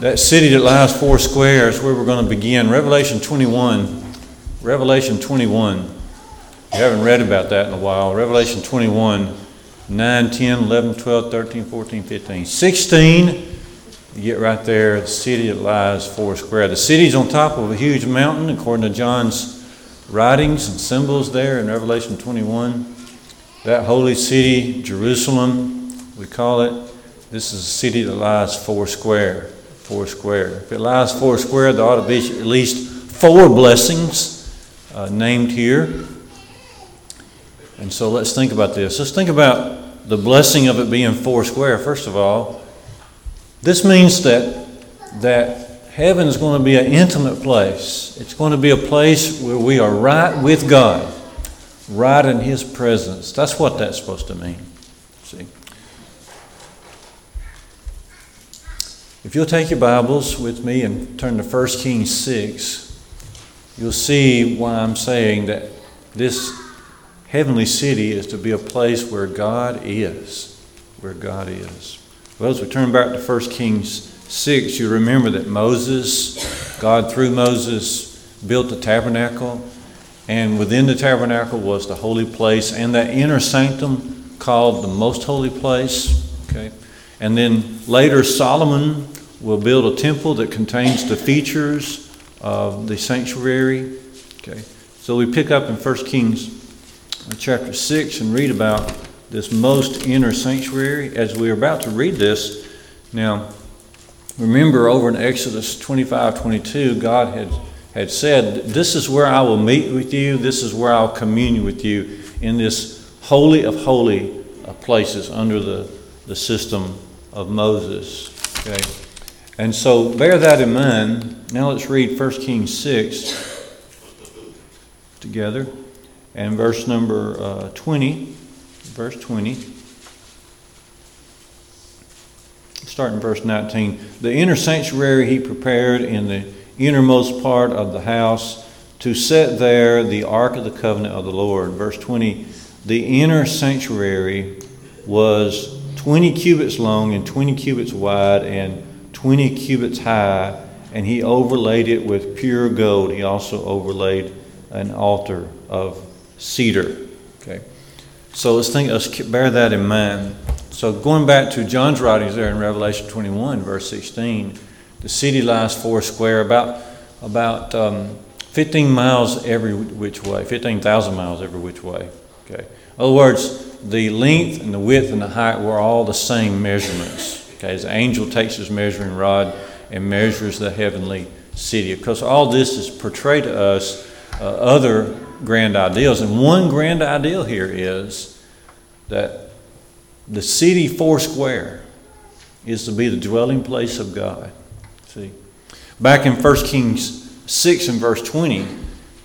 That city that lies four squares, where we're going to begin. Revelation 21. Revelation 21. You haven't read about that in a while. Revelation 21, 9, 10, 11, 12, 13, 14, 15. 16, you get right there, the city that lies four square. The city's on top of a huge mountain, according to John's writings and symbols there in Revelation 21. That holy city, Jerusalem, we call it, this is a city that lies four square four square. If it lies four square, there ought to be at least four blessings uh, named here. And so let's think about this. Let's think about the blessing of it being four square. First of all, this means that that heaven is going to be an intimate place. It's going to be a place where we are right with God, right in His presence. That's what that's supposed to mean. See. If you'll take your Bibles with me and turn to 1 Kings 6, you'll see why I'm saying that this heavenly city is to be a place where God is. Where God is. Well, as we turn back to 1 Kings 6, you remember that Moses, God through Moses, built the tabernacle, and within the tabernacle was the holy place and that inner sanctum called the most holy place. Okay. And then later, Solomon will build a temple that contains the features of the sanctuary. Okay. So we pick up in 1 Kings uh, chapter 6 and read about this most inner sanctuary. As we are about to read this, now remember over in Exodus 25 22, God had, had said, This is where I will meet with you, this is where I'll commune with you in this holy of holy places under the, the system of Moses. Okay. And so bear that in mind. Now let's read 1 Kings 6 together. And verse number uh, 20. Verse 20. Starting verse 19. The inner sanctuary he prepared in the innermost part of the house to set there the ark of the covenant of the Lord. Verse 20. The inner sanctuary was 20 cubits long and 20 cubits wide and 20 cubits high, and he overlaid it with pure gold. He also overlaid an altar of cedar. Okay. So let's think, let's bear that in mind. So going back to John's writings there in Revelation 21, verse 16, the city lies four square, about about um, 15 miles every which way, 15,000 miles every which way. Okay. In other words, the length and the width and the height were all the same measurements. Okay, the angel takes his measuring rod and measures the heavenly city. Because all this is portrayed to us uh, other grand ideals. And one grand ideal here is that the city four square is to be the dwelling place of God. See? Back in 1 Kings 6 and verse 20,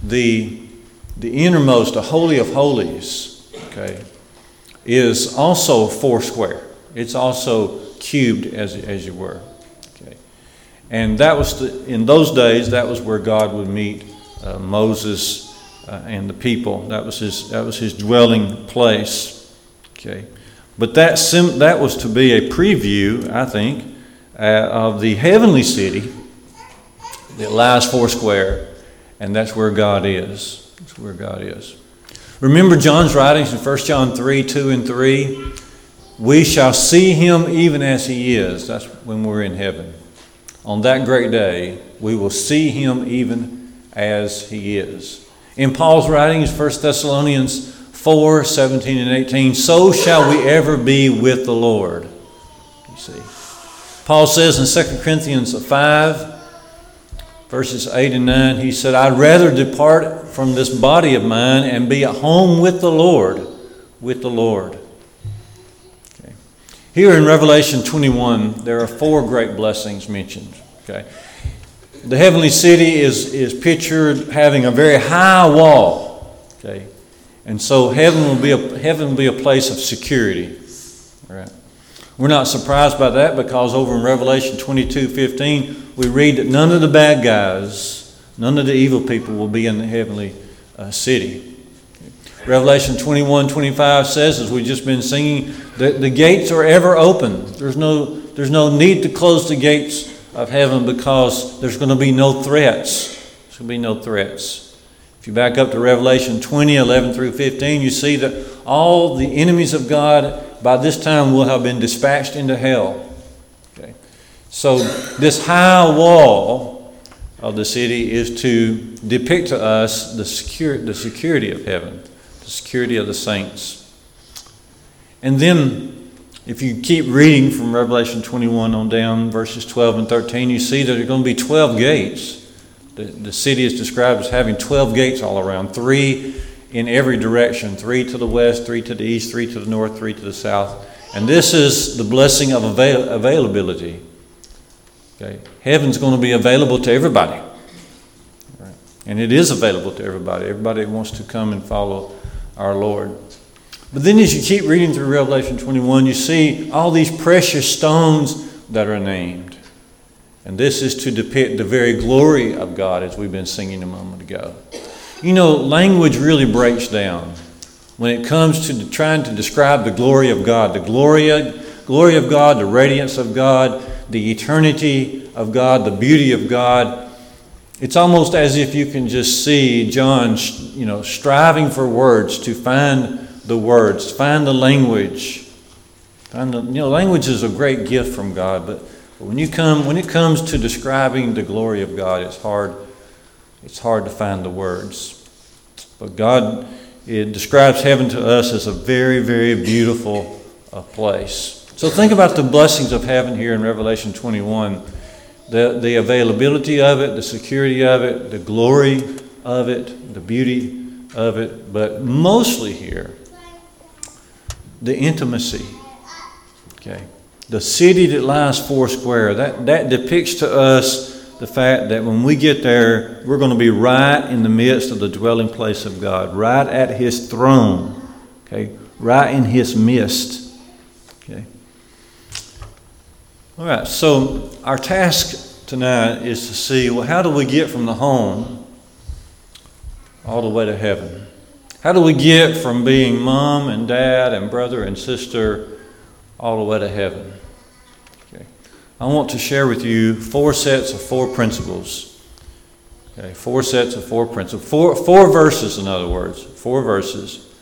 the, the innermost, the Holy of Holies, okay, is also four square. It's also cubed, as, as you were. Okay. And that was the, in those days, that was where God would meet uh, Moses uh, and the people. That was his, that was his dwelling place. Okay. But that, sim- that was to be a preview, I think, uh, of the heavenly city that lies four square, and that's where God is. That's where God is. Remember John's writings in 1 John 3 2 and 3? We shall see him even as he is. That's when we're in heaven. On that great day, we will see him even as he is. In Paul's writings, 1 Thessalonians 4 17 and 18, so shall we ever be with the Lord. You see. Paul says in 2 Corinthians 5, verses 8 and 9, he said, I'd rather depart from this body of mine and be at home with the Lord, with the Lord. Here in Revelation 21, there are four great blessings mentioned. Okay. The heavenly city is, is pictured having a very high wall. Okay. And so heaven will be a, heaven will be a place of security. Right. We're not surprised by that because over in Revelation 22 15, we read that none of the bad guys, none of the evil people will be in the heavenly uh, city. Revelation 21 25 says, as we've just been singing, that the gates are ever open. There's no, there's no need to close the gates of heaven because there's going to be no threats. There's going to be no threats. If you back up to Revelation 20, 11 through 15, you see that all the enemies of God by this time will have been dispatched into hell. Okay. So, this high wall of the city is to depict to us the, secure, the security of heaven, the security of the saints. And then if you keep reading from Revelation 21 on down, verses 12 and 13, you see that there are going to be 12 gates. The, the city is described as having 12 gates all around, three in every direction three to the west, three to the east, three to the north, three to the south. And this is the blessing of avail- availability. Okay. Heaven's going to be available to everybody. Right. And it is available to everybody. Everybody wants to come and follow our Lord. But then as you keep reading through Revelation 21, you see all these precious stones that are named. And this is to depict the very glory of God as we've been singing a moment ago. You know, language really breaks down when it comes to trying to describe the glory of God. The glory, glory of God, the radiance of God, the eternity of God, the beauty of God. It's almost as if you can just see John, you know, striving for words to find the words, find the language. Find the, you know, language is a great gift from God, but, but when you come, when it comes to describing the glory of God, it's hard. It's hard to find the words. But God it describes heaven to us as a very, very beautiful uh, place. So think about the blessings of heaven here in Revelation 21 the, the availability of it, the security of it, the glory of it, the beauty of it, but mostly here, the intimacy. Okay. The city that lies four square, that, that depicts to us the fact that when we get there, we're going to be right in the midst of the dwelling place of God, right at His throne, okay, right in His midst. Okay. All right, so our task tonight is to see well, how do we get from the home all the way to heaven? How do we get from being mom and dad and brother and sister all the way to heaven? Okay. I want to share with you four sets of four principles. Okay, four sets of four principles. Four, four verses, in other words. Four verses.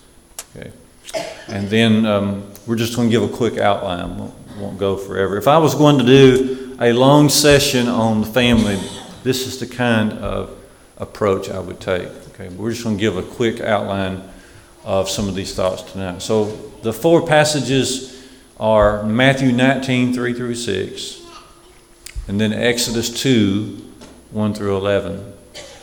Okay. And then um, we're just going to give a quick outline. Won't, won't go forever. If I was going to do a long session on the family, this is the kind of approach I would take. Okay, we're just going to give a quick outline of some of these thoughts tonight. So the four passages are Matthew 19, 3 through 6, and then Exodus 2, 1 through 11.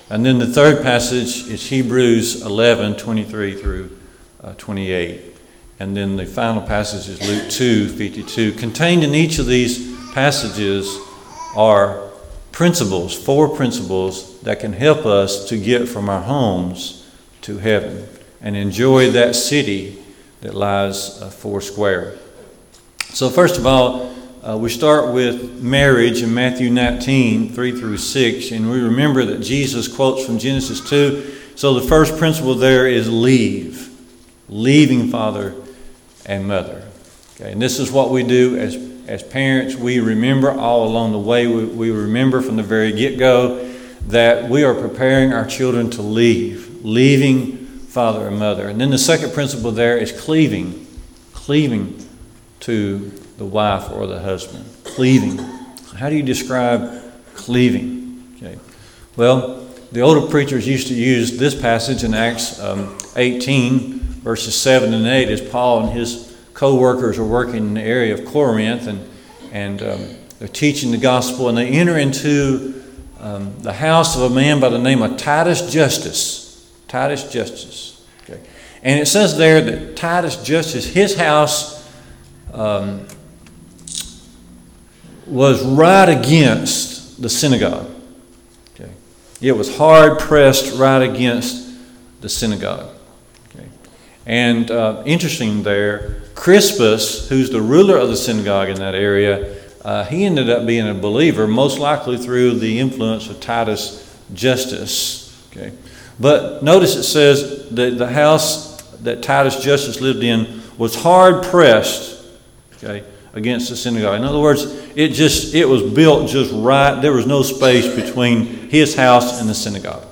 And then the third passage is Hebrews 11, 23 through uh, 28. And then the final passage is Luke 2, 52. Contained in each of these passages are principles, four principles that can help us to get from our homes to heaven and enjoy that city that lies uh, four square. So, first of all, uh, we start with marriage in Matthew 19, 3 through 6, and we remember that Jesus quotes from Genesis 2. So, the first principle there is leave, leaving father and mother. Okay, and this is what we do as as parents, we remember all along the way, we, we remember from the very get go that we are preparing our children to leave, leaving father and mother. And then the second principle there is cleaving, cleaving to the wife or the husband. Cleaving. How do you describe cleaving? Okay. Well, the older preachers used to use this passage in Acts um, 18, verses 7 and 8, as Paul and his co-workers are working in the area of Corinth, and and um, they're teaching the gospel, and they enter into um, the house of a man by the name of Titus Justus. Titus Justus. Okay. And it says there that Titus Justus, his house um, was right against the synagogue. Okay. It was hard pressed right against the synagogue. And uh, interesting there, Crispus, who's the ruler of the synagogue in that area, uh, he ended up being a believer, most likely through the influence of Titus Justus. Okay. But notice it says that the house that Titus Justus lived in was hard pressed okay, against the synagogue. In other words, it just it was built just right. There was no space between his house and the synagogue.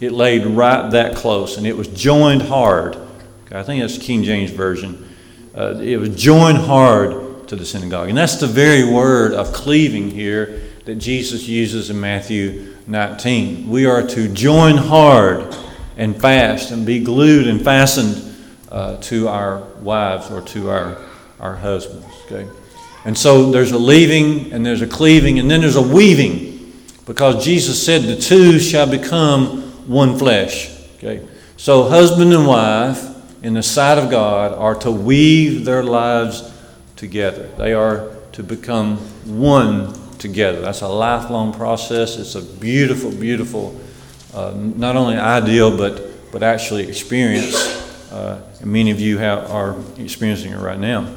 It laid right that close, and it was joined hard. I think that's King James version. Uh, it was joined hard to the synagogue, and that's the very word of cleaving here that Jesus uses in Matthew 19. We are to join hard and fast and be glued and fastened uh, to our wives or to our, our husbands. Okay? And so there's a leaving and there's a cleaving and then there's a weaving because Jesus said the two shall become one flesh. Okay? So husband and wife in the sight of God are to weave their lives together. They are to become one together. That's a lifelong process. It's a beautiful, beautiful, uh, not only ideal, but, but actually experience. Uh, many of you have, are experiencing it right now.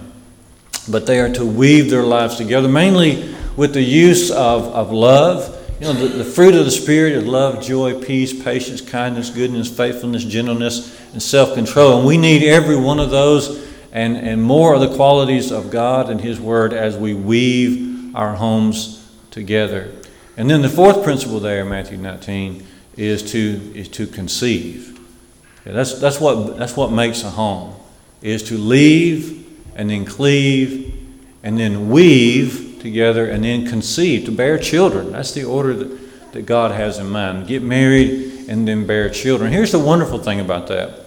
But they are to weave their lives together, mainly with the use of, of love. You know, the, the fruit of the Spirit is love, joy, peace, patience, kindness, goodness, faithfulness, gentleness, and self control. And we need every one of those and, and more of the qualities of God and His Word as we weave our homes together. And then the fourth principle there Matthew 19 is to, is to conceive. Okay, that's, that's, what, that's what makes a home, is to leave and then cleave and then weave together and then conceive, to bear children. That's the order that, that God has in mind. Get married and then bear children. Here's the wonderful thing about that.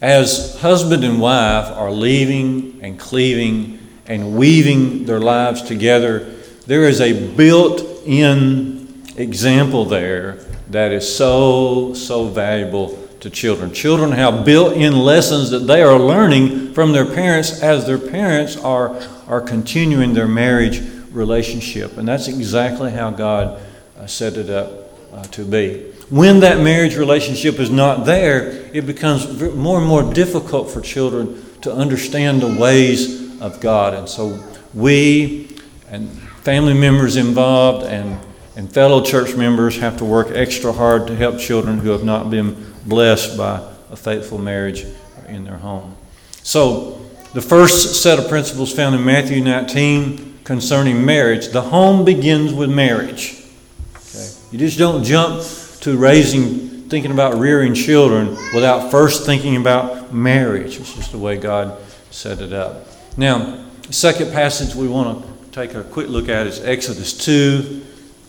As husband and wife are leaving and cleaving and weaving their lives together, there is a built in example there that is so, so valuable to children. Children have built in lessons that they are learning from their parents as their parents are, are continuing their marriage relationship. And that's exactly how God uh, set it up uh, to be. When that marriage relationship is not there, it becomes more and more difficult for children to understand the ways of God. And so we and family members involved and, and fellow church members have to work extra hard to help children who have not been blessed by a faithful marriage in their home. So, the first set of principles found in Matthew 19 concerning marriage the home begins with marriage. Okay? You just don't jump to raising, thinking about rearing children without first thinking about marriage. It's just the way God set it up. Now, the second passage we want to take a quick look at is Exodus 2,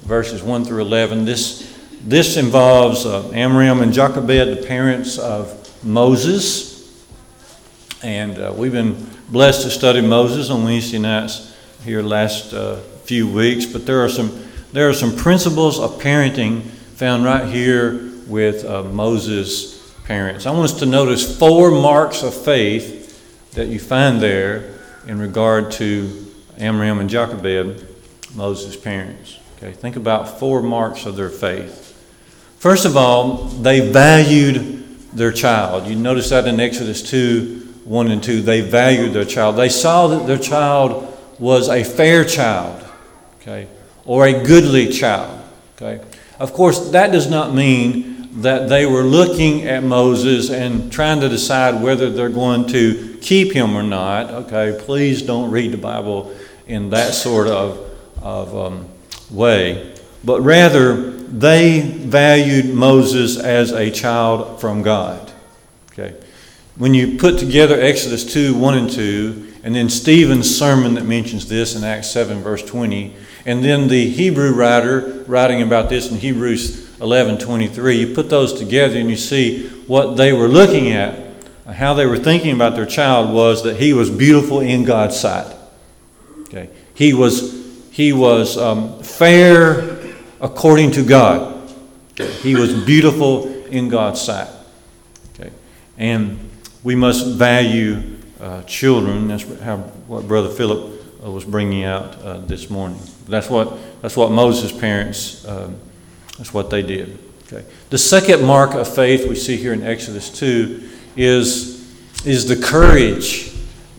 verses 1 through 11. This, this involves uh, Amram and Jochebed, the parents of Moses. And uh, we've been blessed to study Moses on Wednesday nights here last uh, few weeks. But there are some there are some principles of parenting found right here with uh, Moses' parents. I want us to notice four marks of faith that you find there in regard to Amram and Jochebed, Moses' parents. Okay, think about four marks of their faith. First of all, they valued their child. You notice that in Exodus 2 1 and 2. They valued their child. They saw that their child was a fair child, okay, or a goodly child. Okay. Of course, that does not mean that they were looking at Moses and trying to decide whether they're going to keep him or not. Okay, please don't read the Bible in that sort of, of um, way, but rather they valued Moses as a child from God. When you put together Exodus 2 1 and 2, and then Stephen's sermon that mentions this in Acts 7, verse 20, and then the Hebrew writer writing about this in Hebrews 11 23, you put those together and you see what they were looking at, how they were thinking about their child was that he was beautiful in God's sight. Okay. He was, he was um, fair according to God. He was beautiful in God's sight. Okay. And we must value uh, children. That's how, what Brother Philip uh, was bringing out uh, this morning. That's what, that's what Moses' parents, um, that's what they did. Okay. The second mark of faith we see here in Exodus 2 is, is the courage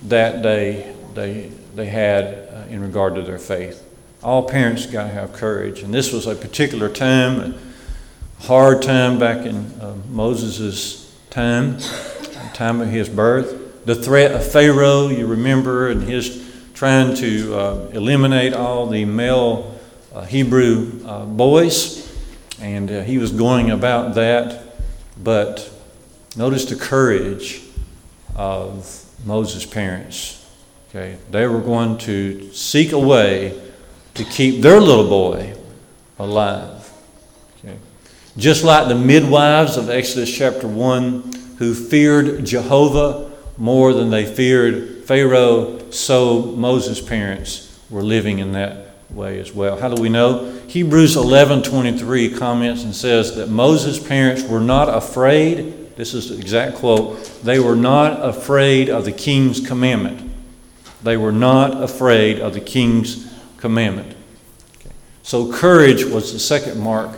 that they, they, they had uh, in regard to their faith. All parents got to have courage, and this was a particular time, a hard time back in uh, Moses' time, time of his birth. The threat of Pharaoh, you remember, and his trying to uh, eliminate all the male uh, Hebrew uh, boys, and uh, he was going about that. But notice the courage of Moses' parents. Okay, they were going to seek a way to keep their little boy alive. Okay. Just like the midwives of Exodus chapter 1 who feared Jehovah more than they feared Pharaoh, so Moses' parents were living in that way as well. How do we know? Hebrews 11:23 comments and says that Moses' parents were not afraid. This is the exact quote. They were not afraid of the king's commandment. They were not afraid of the king's commandment. So courage was the second mark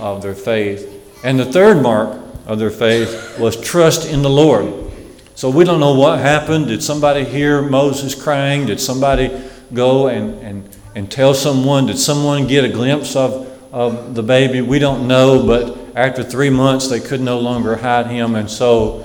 of their faith. And the third mark of their faith was trust in the Lord. So we don't know what happened. Did somebody hear Moses crying? Did somebody go and, and, and tell someone? Did someone get a glimpse of, of the baby? We don't know, but after three months they could no longer hide him. And so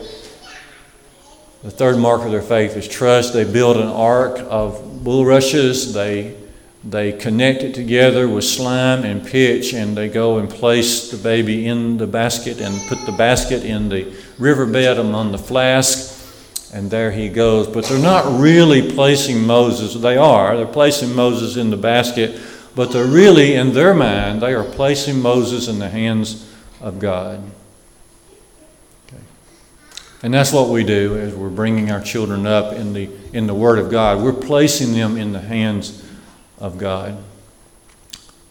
the third mark of their faith is trust. They build an ark of bulrushes. They they connect it together with slime and pitch, and they go and place the baby in the basket and put the basket in the riverbed among the flask, and there he goes. But they're not really placing Moses. They are. They're placing Moses in the basket, but they're really, in their mind, they are placing Moses in the hands of God. And that's what we do as we're bringing our children up in the, in the Word of God. We're placing them in the hands of God.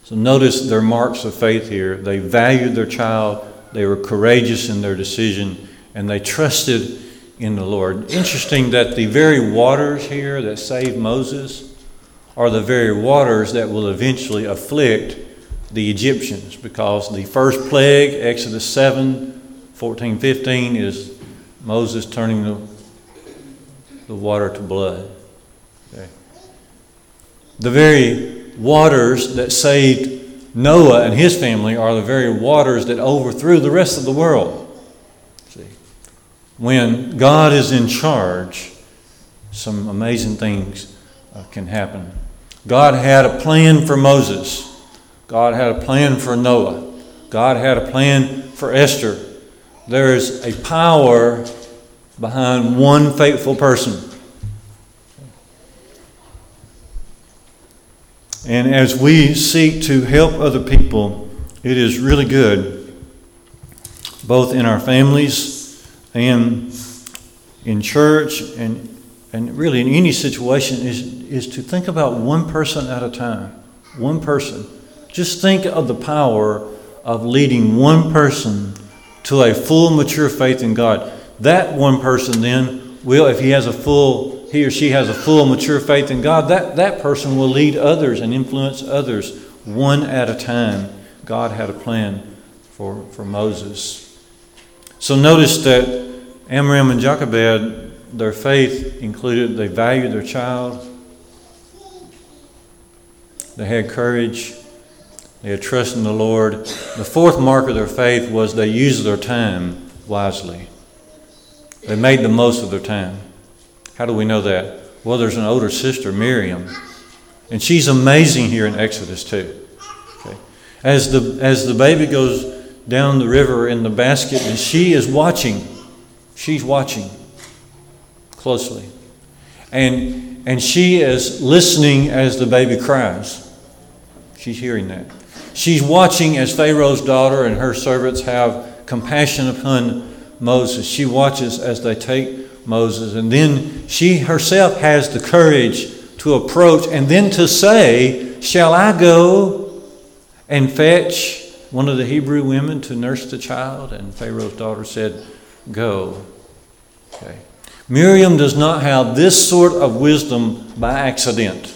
So notice their marks of faith here. They valued their child, they were courageous in their decision, and they trusted in the Lord. Interesting that the very waters here that saved Moses are the very waters that will eventually afflict the Egyptians because the first plague, Exodus 7 14 15, is Moses turning the, the water to blood. The very waters that saved Noah and his family are the very waters that overthrew the rest of the world. See, when God is in charge, some amazing things uh, can happen. God had a plan for Moses. God had a plan for Noah. God had a plan for Esther. There is a power behind one faithful person. And as we seek to help other people, it is really good, both in our families and in church and, and really in any situation, is, is to think about one person at a time. One person. Just think of the power of leading one person to a full, mature faith in God. That one person then will, if he has a full he or she has a full, mature faith in God, that, that person will lead others and influence others one at a time. God had a plan for, for Moses. So notice that Amram and Jochebed, their faith included they valued their child, they had courage, they had trust in the Lord. The fourth mark of their faith was they used their time wisely. They made the most of their time. How do we know that? Well, there's an older sister, Miriam, and she's amazing here in Exodus 2. Okay. As, the, as the baby goes down the river in the basket, and she is watching, she's watching closely. And, and she is listening as the baby cries. She's hearing that. She's watching as Pharaoh's daughter and her servants have compassion upon Moses. She watches as they take Moses. And then she herself has the courage to approach and then to say, Shall I go and fetch one of the Hebrew women to nurse the child? And Pharaoh's daughter said, Go. Okay. Miriam does not have this sort of wisdom by accident.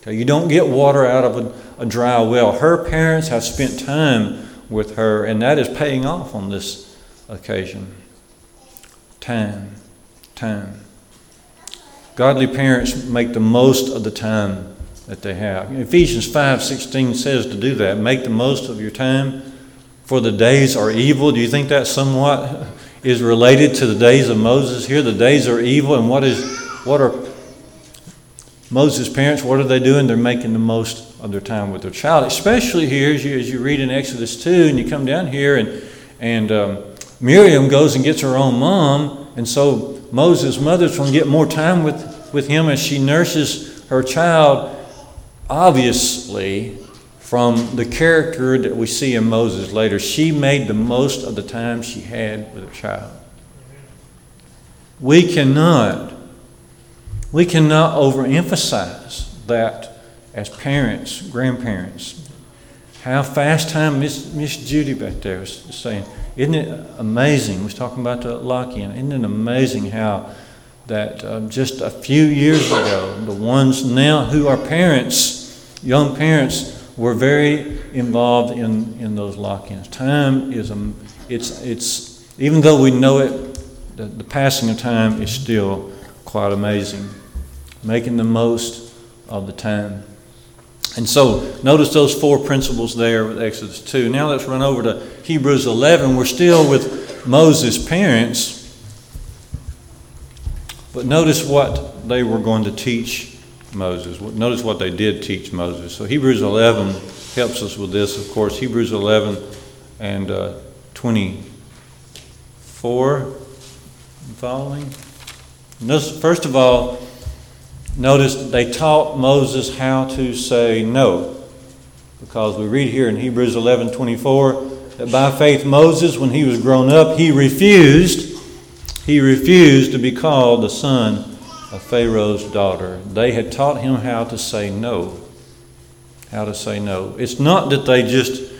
Okay. You don't get water out of a, a dry well. Her parents have spent time with her, and that is paying off on this occasion. Time time. Godly parents make the most of the time that they have. Ephesians 5:16 says to do that. Make the most of your time, for the days are evil. Do you think that somewhat is related to the days of Moses here? The days are evil, and what is what are Moses' parents, what are they doing? They're making the most of their time with their child, especially here as you, as you read in Exodus 2 and you come down here and, and um, Miriam goes and gets her own mom, and so Moses' mother's going to get more time with, with him as she nurses her child, obviously from the character that we see in Moses later. She made the most of the time she had with her child. We cannot we cannot overemphasize that as parents, grandparents. How fast time Miss, Miss Judy back there was saying, isn't it amazing? Was talking about the lock-in. Isn't it amazing how that um, just a few years ago, the ones now who are parents, young parents, were very involved in, in those lock-ins. Time is a, it's it's even though we know it, the, the passing of time is still quite amazing making the most of the time. And so, notice those four principles there with Exodus 2. Now let's run over to Hebrews 11. We're still with Moses' parents, but notice what they were going to teach Moses. Notice what they did teach Moses. So, Hebrews 11 helps us with this, of course. Hebrews 11 and uh, 24 following. First of all, Notice they taught Moses how to say no. Because we read here in Hebrews 11 24 that by faith Moses, when he was grown up, he refused, he refused to be called the son of Pharaoh's daughter. They had taught him how to say no. How to say no. It's not that they just,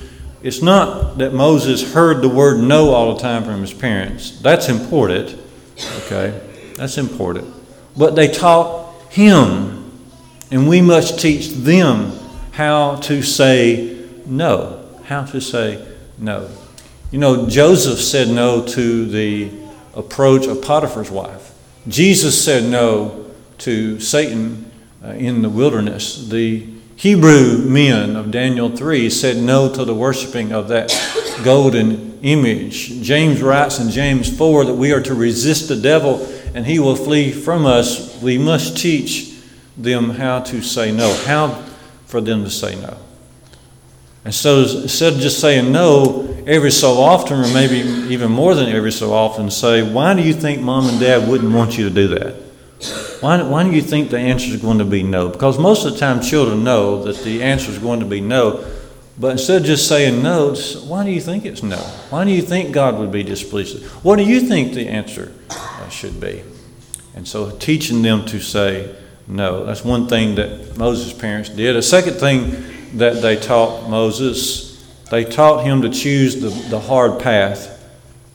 it's not that Moses heard the word no all the time from his parents. That's important, okay? That's important. But they taught him, and we must teach them how to say no. How to say no. You know, Joseph said no to the approach of Potiphar's wife. Jesus said no to Satan uh, in the wilderness. The Hebrew men of Daniel 3 said no to the worshiping of that golden image. James writes in James 4 that we are to resist the devil and he will flee from us, we must teach them how to say no, how for them to say no. And so instead of just saying no every so often, or maybe even more than every so often, say, why do you think mom and dad wouldn't want you to do that? Why, why do you think the answer is going to be no? Because most of the time children know that the answer is going to be no. But instead of just saying no, why do you think it's no? Why do you think God would be displeased? What do you think the answer should be? And so teaching them to say no. That's one thing that Moses' parents did. A second thing that they taught Moses, they taught him to choose the, the hard path.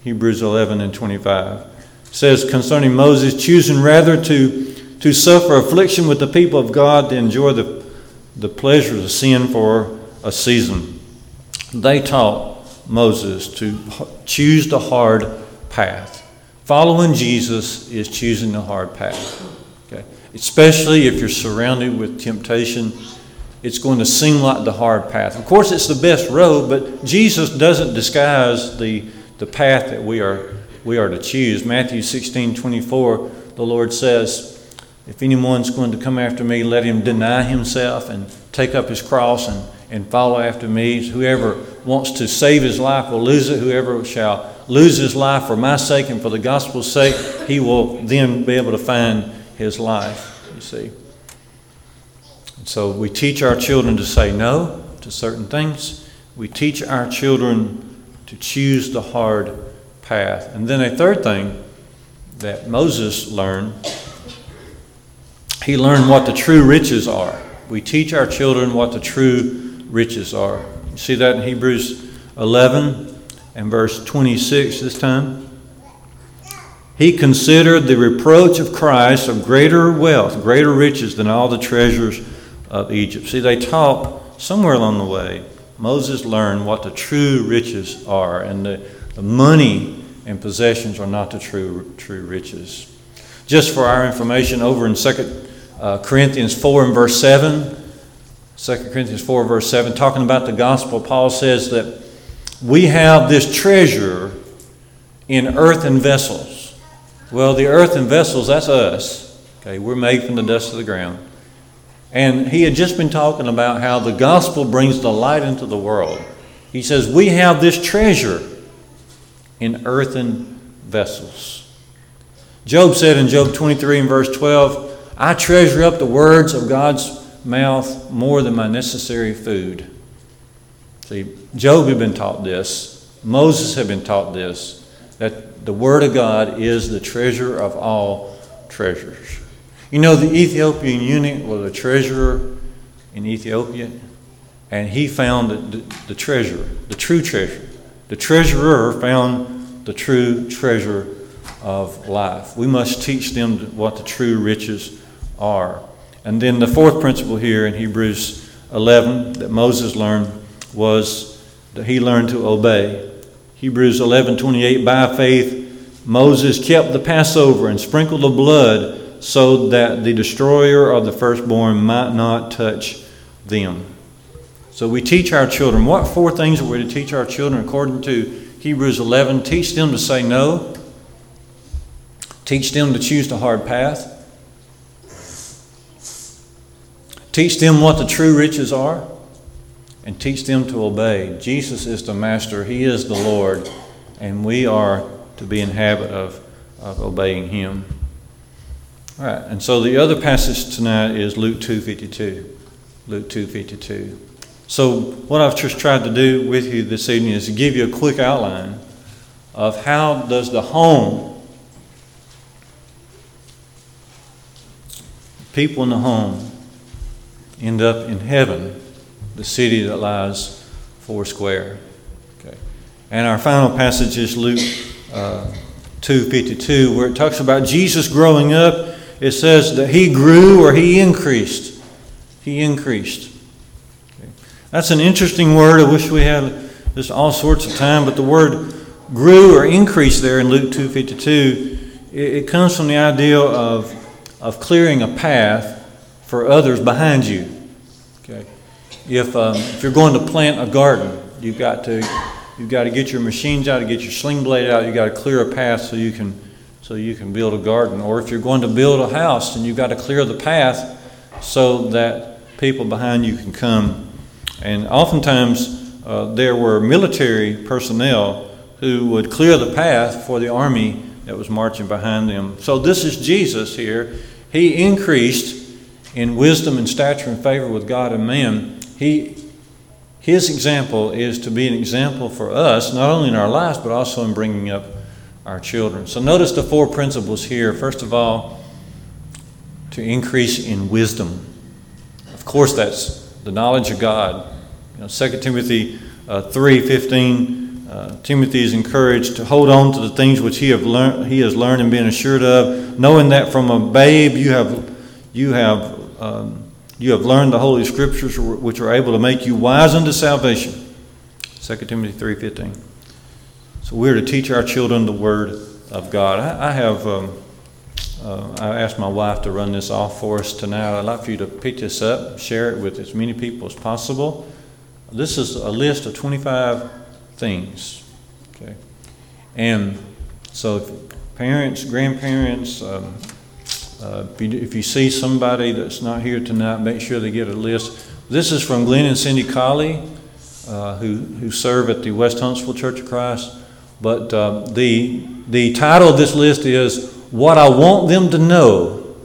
Hebrews 11 and 25 says concerning Moses, choosing rather to, to suffer affliction with the people of God to enjoy the, the pleasures of sin for a season. They taught Moses to choose the hard path. Following Jesus is choosing the hard path. Okay? Especially if you're surrounded with temptation, it's going to seem like the hard path. Of course, it's the best road, but Jesus doesn't disguise the, the path that we are, we are to choose. Matthew 16 24, the Lord says, If anyone's going to come after me, let him deny himself and take up his cross and and follow after me. Whoever wants to save his life will lose it. Whoever shall lose his life for my sake and for the gospel's sake, he will then be able to find his life, you see. And so we teach our children to say no to certain things. We teach our children to choose the hard path. And then a third thing that Moses learned, he learned what the true riches are. We teach our children what the true riches are. You see that in Hebrews 11 and verse 26 this time? He considered the reproach of Christ of greater wealth, greater riches than all the treasures of Egypt. See, they taught somewhere along the way, Moses learned what the true riches are, and the, the money and possessions are not the true, true riches. Just for our information, over in 2 uh, Corinthians 4 and verse 7, 2 Corinthians 4, verse 7, talking about the gospel, Paul says that we have this treasure in earthen vessels. Well, the earthen vessels, that's us. Okay, we're made from the dust of the ground. And he had just been talking about how the gospel brings the light into the world. He says, We have this treasure in earthen vessels. Job said in Job 23 and verse 12, I treasure up the words of God's mouth more than my necessary food. See, Job had been taught this, Moses had been taught this, that the Word of God is the treasure of all treasures. You know, the Ethiopian eunuch was a treasurer in Ethiopia, and he found the, the, the treasure, the true treasure. The treasurer found the true treasure of life. We must teach them what the true riches are. And then the fourth principle here in Hebrews 11 that Moses learned was that he learned to obey. Hebrews 11:28 by faith Moses kept the Passover and sprinkled the blood so that the destroyer of the firstborn might not touch them. So we teach our children. What four things are we to teach our children according to Hebrews 11 teach them to say no. Teach them to choose the hard path. Teach them what the true riches are and teach them to obey. Jesus is the master, He is the Lord, and we are to be in habit of, of obeying Him. All right, and so the other passage tonight is Luke 2.52. Luke 2.52. So what I've just tried to do with you this evening is give you a quick outline of how does the home, people in the home, end up in heaven the city that lies four square. Okay. And our final passage is Luke uh, 2.52, where it talks about Jesus growing up. It says that he grew or he increased. He increased. Okay. That's an interesting word. I wish we had just all sorts of time, but the word grew or increased there in Luke 2.52, it, it comes from the idea of, of clearing a path for others behind you. If, um, if you're going to plant a garden, you've got to you've got to get your machines out, to get your sling blade out. You've got to clear a path so you can so you can build a garden. Or if you're going to build a house, then you've got to clear the path so that people behind you can come. And oftentimes uh, there were military personnel who would clear the path for the army that was marching behind them. So this is Jesus here. He increased in wisdom and stature and favor with God and man he, his example is to be an example for us, not only in our lives, but also in bringing up our children. So notice the four principles here. First of all, to increase in wisdom. Of course, that's the knowledge of God. You know, 2 Timothy uh, 3 15, uh, Timothy is encouraged to hold on to the things which he, have learned, he has learned and been assured of, knowing that from a babe you have, you have um, you have learned the Holy Scriptures, which are able to make you wise unto salvation. 2 Timothy 3.15. So we're to teach our children the Word of God. I, I have, um, uh, I asked my wife to run this off for us tonight. I'd like for you to pick this up, share it with as many people as possible. This is a list of 25 things. Okay. And so parents, grandparents, um, uh, if, you, if, you, see somebody that's not here tonight, make sure they get a list. This is from Glenn and Cindy Colley, uh, who, who serve at the West Huntsville Church of Christ. But uh, the, the title of this list is What I Want Them to Know.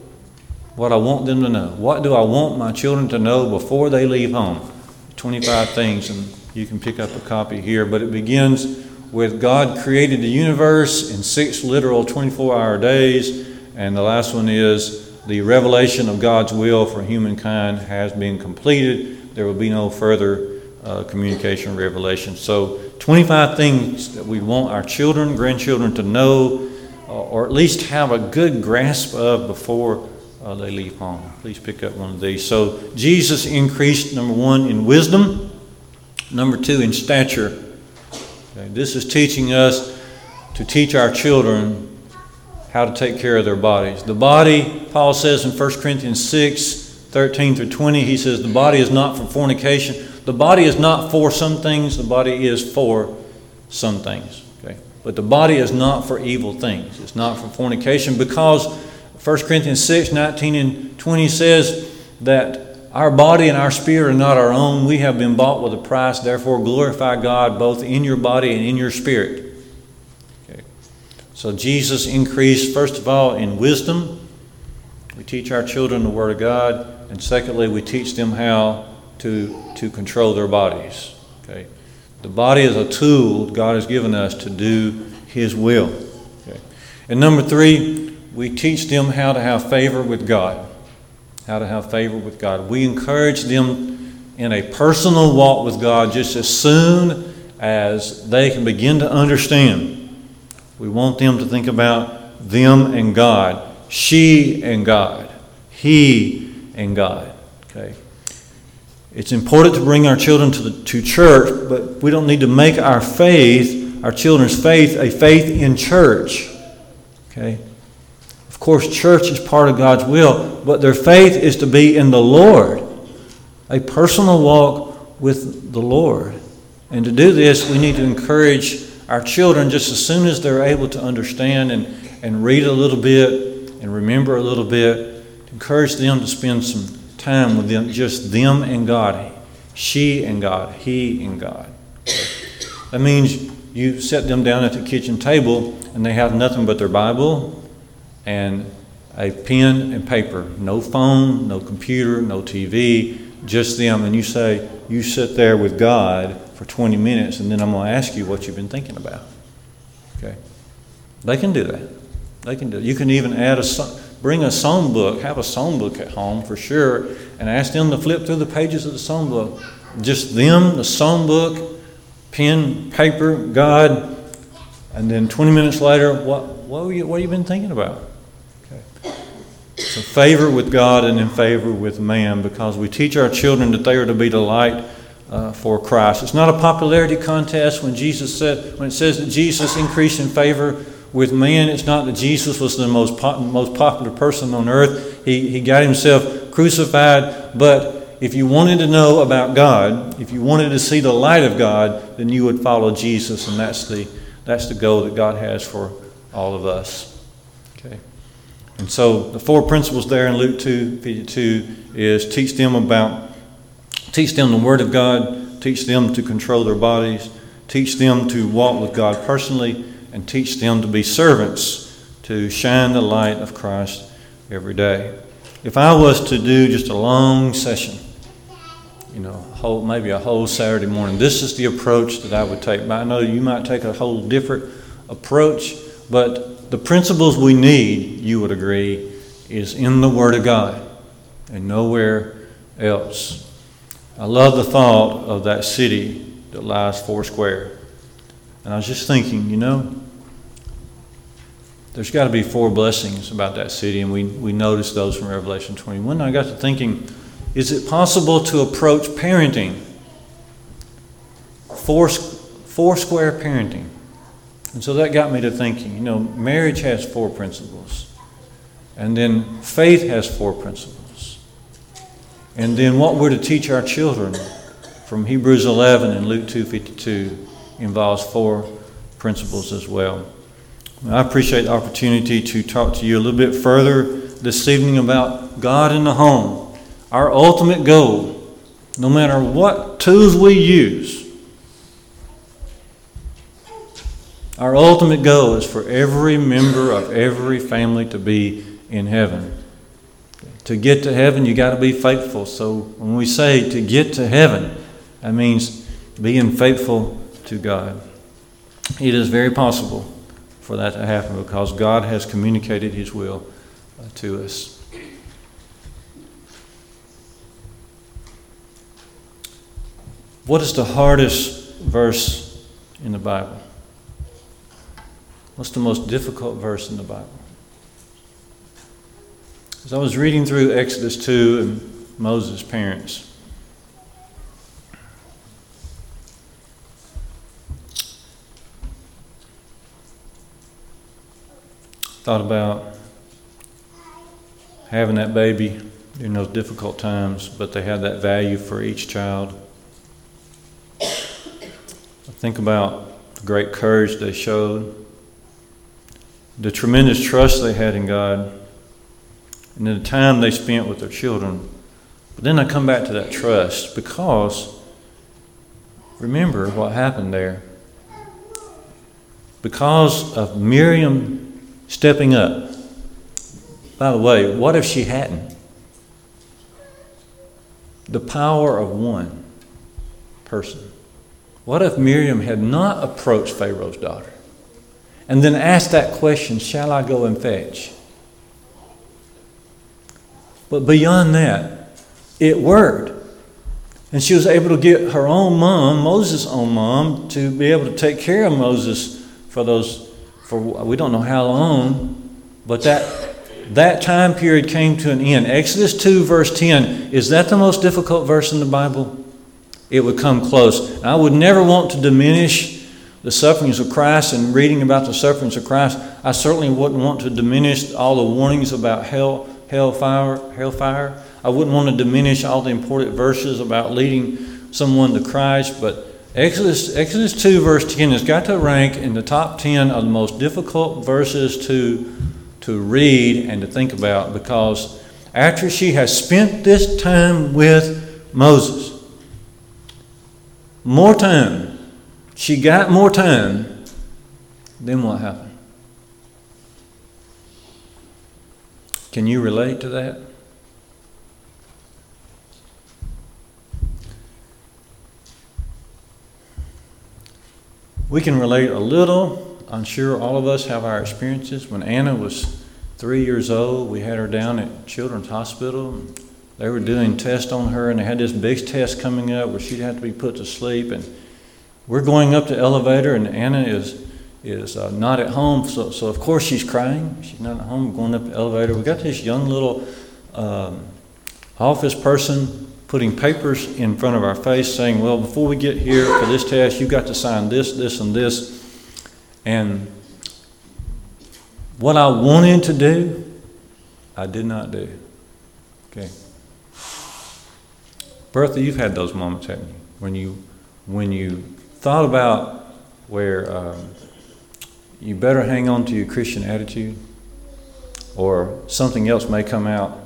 What I Want Them to Know. What do I want my children to know before they leave home? 25 things, and you can pick up a copy here. But it begins with God created the universe in six literal 24 hour days. And the last one is the revelation of God's will for humankind has been completed. There will be no further uh, communication revelation. So, 25 things that we want our children, grandchildren to know, uh, or at least have a good grasp of before uh, they leave home. Please pick up one of these. So, Jesus increased, number one, in wisdom, number two, in stature. Okay, this is teaching us to teach our children how to take care of their bodies. The body, Paul says in 1 Corinthians 6 13 through 20, he says, The body is not for fornication. The body is not for some things, the body is for some things. Okay? But the body is not for evil things. It's not for fornication because 1 Corinthians 6 19 and 20 says that our body and our spirit are not our own. We have been bought with a price. Therefore, glorify God both in your body and in your spirit. So, Jesus increased, first of all, in wisdom. We teach our children the Word of God. And secondly, we teach them how to, to control their bodies. Okay. The body is a tool God has given us to do His will. Okay. And number three, we teach them how to have favor with God how to have favor with God. We encourage them in a personal walk with God just as soon as they can begin to understand. We want them to think about them and God, she and God, he and God. Okay. It's important to bring our children to the to church, but we don't need to make our faith, our children's faith, a faith in church. Okay Of course, church is part of God's will, but their faith is to be in the Lord, a personal walk with the Lord. And to do this, we need to encourage our children just as soon as they're able to understand and, and read a little bit and remember a little bit, encourage them to spend some time with them, just them and God, she and God, he and God. That means you set them down at the kitchen table and they have nothing but their Bible and a pen and paper. No phone, no computer, no TV, just them. And you say, You sit there with God for 20 minutes, and then I'm going to ask you what you've been thinking about. Okay? They can do that. They can do it. You can even add a song, bring a song book, have a song book at home for sure, and ask them to flip through the pages of the song book. Just them, the song book, pen, paper, God, and then 20 minutes later, what, what, you, what have you been thinking about? Okay. So, favor with God and in favor with man because we teach our children that they are to be the light uh, for Christ. It's not a popularity contest when Jesus said, when it says that Jesus increased in favor with men, it's not that Jesus was the most, po- most popular person on earth. He, he got himself crucified, but if you wanted to know about God, if you wanted to see the light of God, then you would follow Jesus, and that's the, that's the goal that God has for all of us. Okay. And so the four principles there in Luke 2 52 is teach them about, teach them the Word of God, teach them to control their bodies, teach them to walk with God personally, and teach them to be servants to shine the light of Christ every day. If I was to do just a long session, you know, whole, maybe a whole Saturday morning, this is the approach that I would take. But I know you might take a whole different approach, but the principles we need, you would agree, is in the Word of God and nowhere else. I love the thought of that city that lies four square. And I was just thinking, you know, there's got to be four blessings about that city, and we, we noticed those from Revelation 21. I got to thinking, is it possible to approach parenting, four, four square parenting, and so that got me to thinking, you know, marriage has four principles. And then faith has four principles. And then what we're to teach our children from Hebrews 11 and Luke 2:52 involves four principles as well. I appreciate the opportunity to talk to you a little bit further this evening about God in the home. Our ultimate goal, no matter what tools we use, Our ultimate goal is for every member of every family to be in heaven. To get to heaven, you got to be faithful. So when we say to get to heaven, that means being faithful to God. It is very possible for that to happen because God has communicated His will uh, to us. What is the hardest verse in the Bible? What's the most difficult verse in the Bible? As I was reading through Exodus 2 and Moses' parents, thought about having that baby during those difficult times, but they had that value for each child. I think about the great courage they showed the tremendous trust they had in God, and the time they spent with their children But then I come back to that trust because remember what happened there. Because of Miriam stepping up. By the way, what if she hadn't? The power of one person. What if Miriam had not approached Pharaoh's daughter and then asked that question, Shall I go and fetch? But beyond that, it worked. And she was able to get her own mom, Moses' own mom, to be able to take care of Moses for those, for we don't know how long, but that, that time period came to an end. Exodus 2, verse 10, is that the most difficult verse in the Bible? It would come close. I would never want to diminish the sufferings of Christ and reading about the sufferings of Christ. I certainly wouldn't want to diminish all the warnings about hell hellfire, hellfire. I wouldn't want to diminish all the important verses about leading someone to Christ, but Exodus, Exodus 2, verse 10 has got to rank in the top 10 of the most difficult verses to, to read and to think about because after she has spent this time with Moses, more time, she got more time, then what happened? Can you relate to that? We can relate a little. I'm sure all of us have our experiences. When Anna was three years old, we had her down at Children's Hospital. They were doing tests on her, and they had this big test coming up where she'd have to be put to sleep. And we're going up the elevator, and Anna is is uh, not at home, so, so of course she's crying. She's not at home, going up the elevator. We got this young little um, office person putting papers in front of our face saying, Well, before we get here for this test, you've got to sign this, this, and this. And what I wanted to do, I did not do. Okay. Bertha, you've had those moments, haven't you? When you, when you thought about where. Um, you better hang on to your Christian attitude, or something else may come out.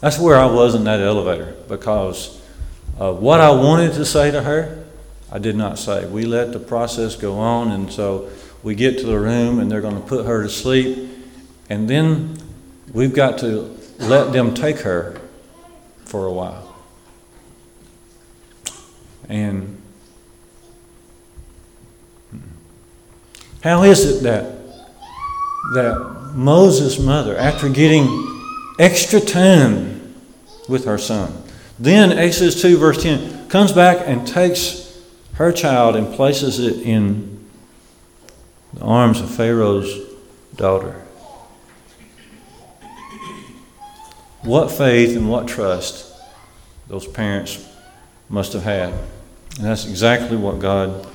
That's where I was in that elevator because of what I wanted to say to her, I did not say. We let the process go on, and so we get to the room and they're going to put her to sleep, and then we've got to let them take her for a while. And How is it that, that Moses' mother, after getting extra time with her son, then Exodus 2, verse 10, comes back and takes her child and places it in the arms of Pharaoh's daughter? What faith and what trust those parents must have had. And that's exactly what God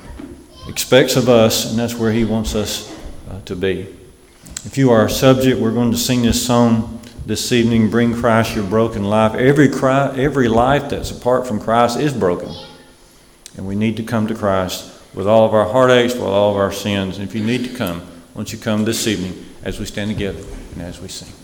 expects of us, and that's where He wants us uh, to be. If you are a subject, we're going to sing this song this evening Bring Christ Your Broken Life. Every, cry, every life that's apart from Christ is broken. And we need to come to Christ with all of our heartaches, with all of our sins. And if you need to come, won't you come this evening as we stand together and as we sing?